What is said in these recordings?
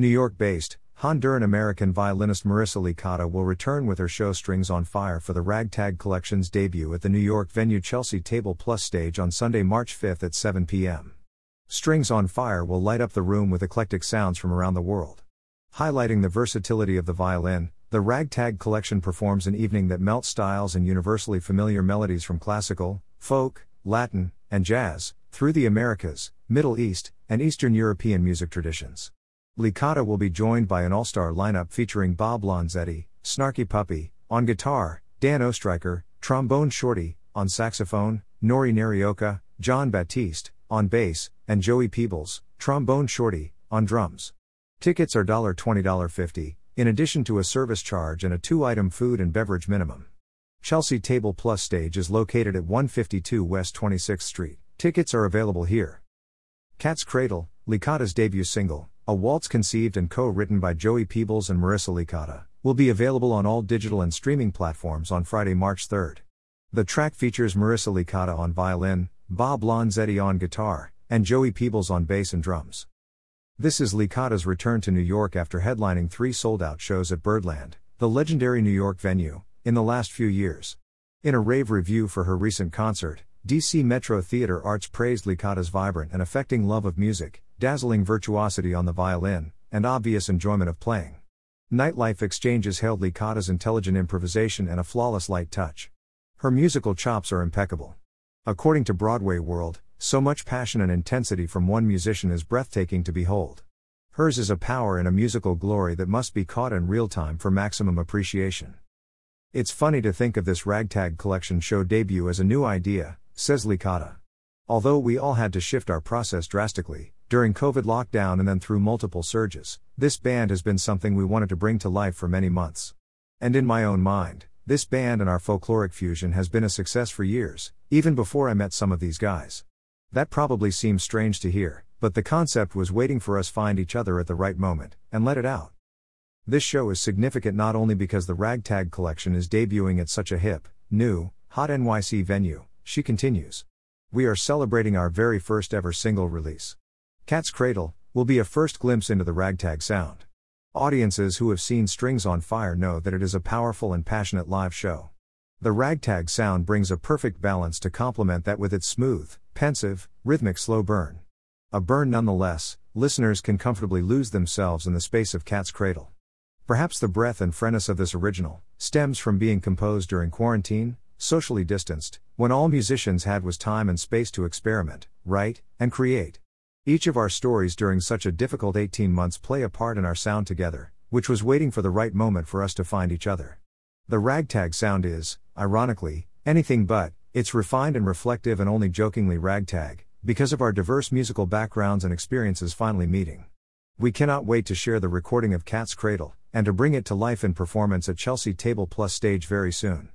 New York based, Honduran American violinist Marissa Licata will return with her show Strings on Fire for the Ragtag Collection's debut at the New York venue Chelsea Table Plus stage on Sunday, March 5 at 7 p.m. Strings on Fire will light up the room with eclectic sounds from around the world. Highlighting the versatility of the violin, the Ragtag Collection performs an evening that melts styles and universally familiar melodies from classical, folk, Latin, and jazz, through the Americas, Middle East, and Eastern European music traditions. Licata will be joined by an all star lineup featuring Bob Lanzetti, Snarky Puppy, on guitar, Dan Oestreicher, trombone shorty, on saxophone, Nori Naraoka, Jon Batiste, on bass, and Joey Peebles, trombone shorty, on drums. Tickets are $20 50, in addition to a service charge and a two item food and beverage minimum. Chelsea Table Plus stage is located at 152 West 26th Street. Tickets are available here. Cat's Cradle, Licata's debut single, a waltz conceived and co written by Joey Peebles and Marissa Licata, will be available on all digital and streaming platforms on Friday, March 3rd. The track features Marissa Licata on violin, Bob Lanzetti on guitar, and Joey Peebles on bass and drums. This is Licata's return to New York after headlining three sold out shows at Birdland, the legendary New York venue, in the last few years. In a rave review for her recent concert, DC Metro Theater Arts praised Licata's vibrant and affecting love of music, dazzling virtuosity on the violin, and obvious enjoyment of playing. Nitelife Exchanges hailed Licata's intelligent improvisation and a flawless light touch. Her musical chops are impeccable. According to Broadway World, so much passion and intensity from one musician is breathtaking to behold. Hers is a power and a musical glory that must be caught in real time for maximum appreciation. It's funny to think of this ragtag collection show debut as a new idea, says Licata. Although we all had to shift our process drastically, during COVID lockdown and then through multiple surges, this band has been something we wanted to bring to life for many months. And in my own mind, this band and our folkloric fusion has been a success for years, even before I met some of these guys. That probably seems strange to hear, but the concept was waiting for us find each other at the right moment, and let it out. This show is significant not only because the Ragtag collection is debuting at such a hip, new, hot NYC venue, she continues. We are celebrating our very first ever single release. Cat's Cradle will be a first glimpse into the ragtag sound. Audiences who have seen Strings on Fire know that it is a powerful and passionate live show. The ragtag sound brings a perfect balance to complement that with its smooth, pensive, rhythmic slow burn. A burn nonetheless, listeners can comfortably lose themselves in the space of Cat's Cradle. Perhaps the breath and freshness of this original stems from being composed during quarantine, socially distanced, when all musicians had was time and space to experiment, write, and create. Each of our stories during such a difficult 18 months play a part in our sound together, which was waiting for the right moment for us to find each other. The ragtag sound is, ironically, anything but, it's refined and reflective and only jokingly ragtag, because of our diverse musical backgrounds and experiences finally meeting. We cannot wait to share the recording of Cat's Cradle, and to bring it to life in performance at Chelsea Table Plus stage very soon.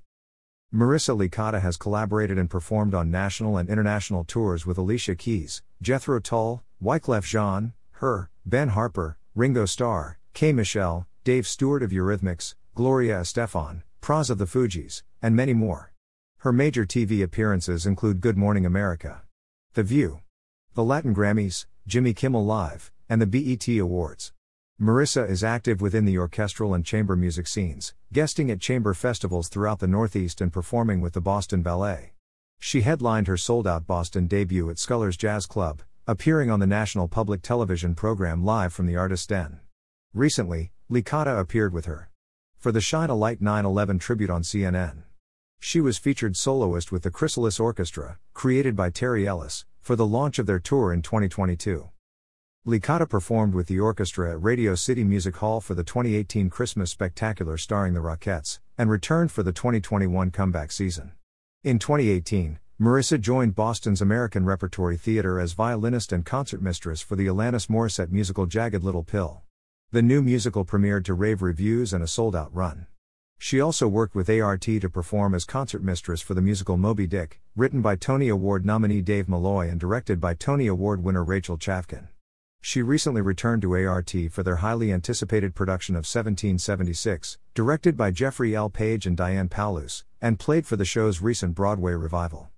Marissa Licata has collaborated and performed on national and international tours with Alicia Keys, Jethro Tull, Wyclef Jean, Her, Ben Harper, Ringo Starr, K. Michelle, Dave Stewart of Eurythmics, Gloria Estefan, Pras of the Fugees, and many more. Her major TV appearances include Good Morning America, The View, the Latin Grammys, Jimmy Kimmel Live, and the BET Awards. Marissa is active within the orchestral and chamber music scenes, guesting at chamber festivals throughout the Northeast and performing with the Boston Ballet. She headlined her sold out Boston debut at Scullers Jazz Club, appearing on the national public television program Live from the Artist's Den. Recently, Licata appeared with her for the Shine a Light 9 11 tribute on CNN. She was featured soloist with the Chrysalis Orchestra, created by Terry Ellis, for the launch of their tour in 2022. Licata performed with the orchestra at Radio City Music Hall for the 2018 Christmas Spectacular starring the Rockettes, and returned for the 2021 comeback season. In 2018, Marissa joined Boston's American Repertory Theater as violinist and concertmistress for the Alanis Morissette musical Jagged Little Pill. The new musical premiered to rave reviews and a sold out run. She also worked with ART to perform as concertmistress for the musical Moby Dick, written by Tony Award nominee Dave Malloy and directed by Tony Award winner Rachel Chavkin. She recently returned to ART for their highly anticipated production of 1776, directed by Jeffrey L. Page and Diane Paulus, and played for the show's recent Broadway revival.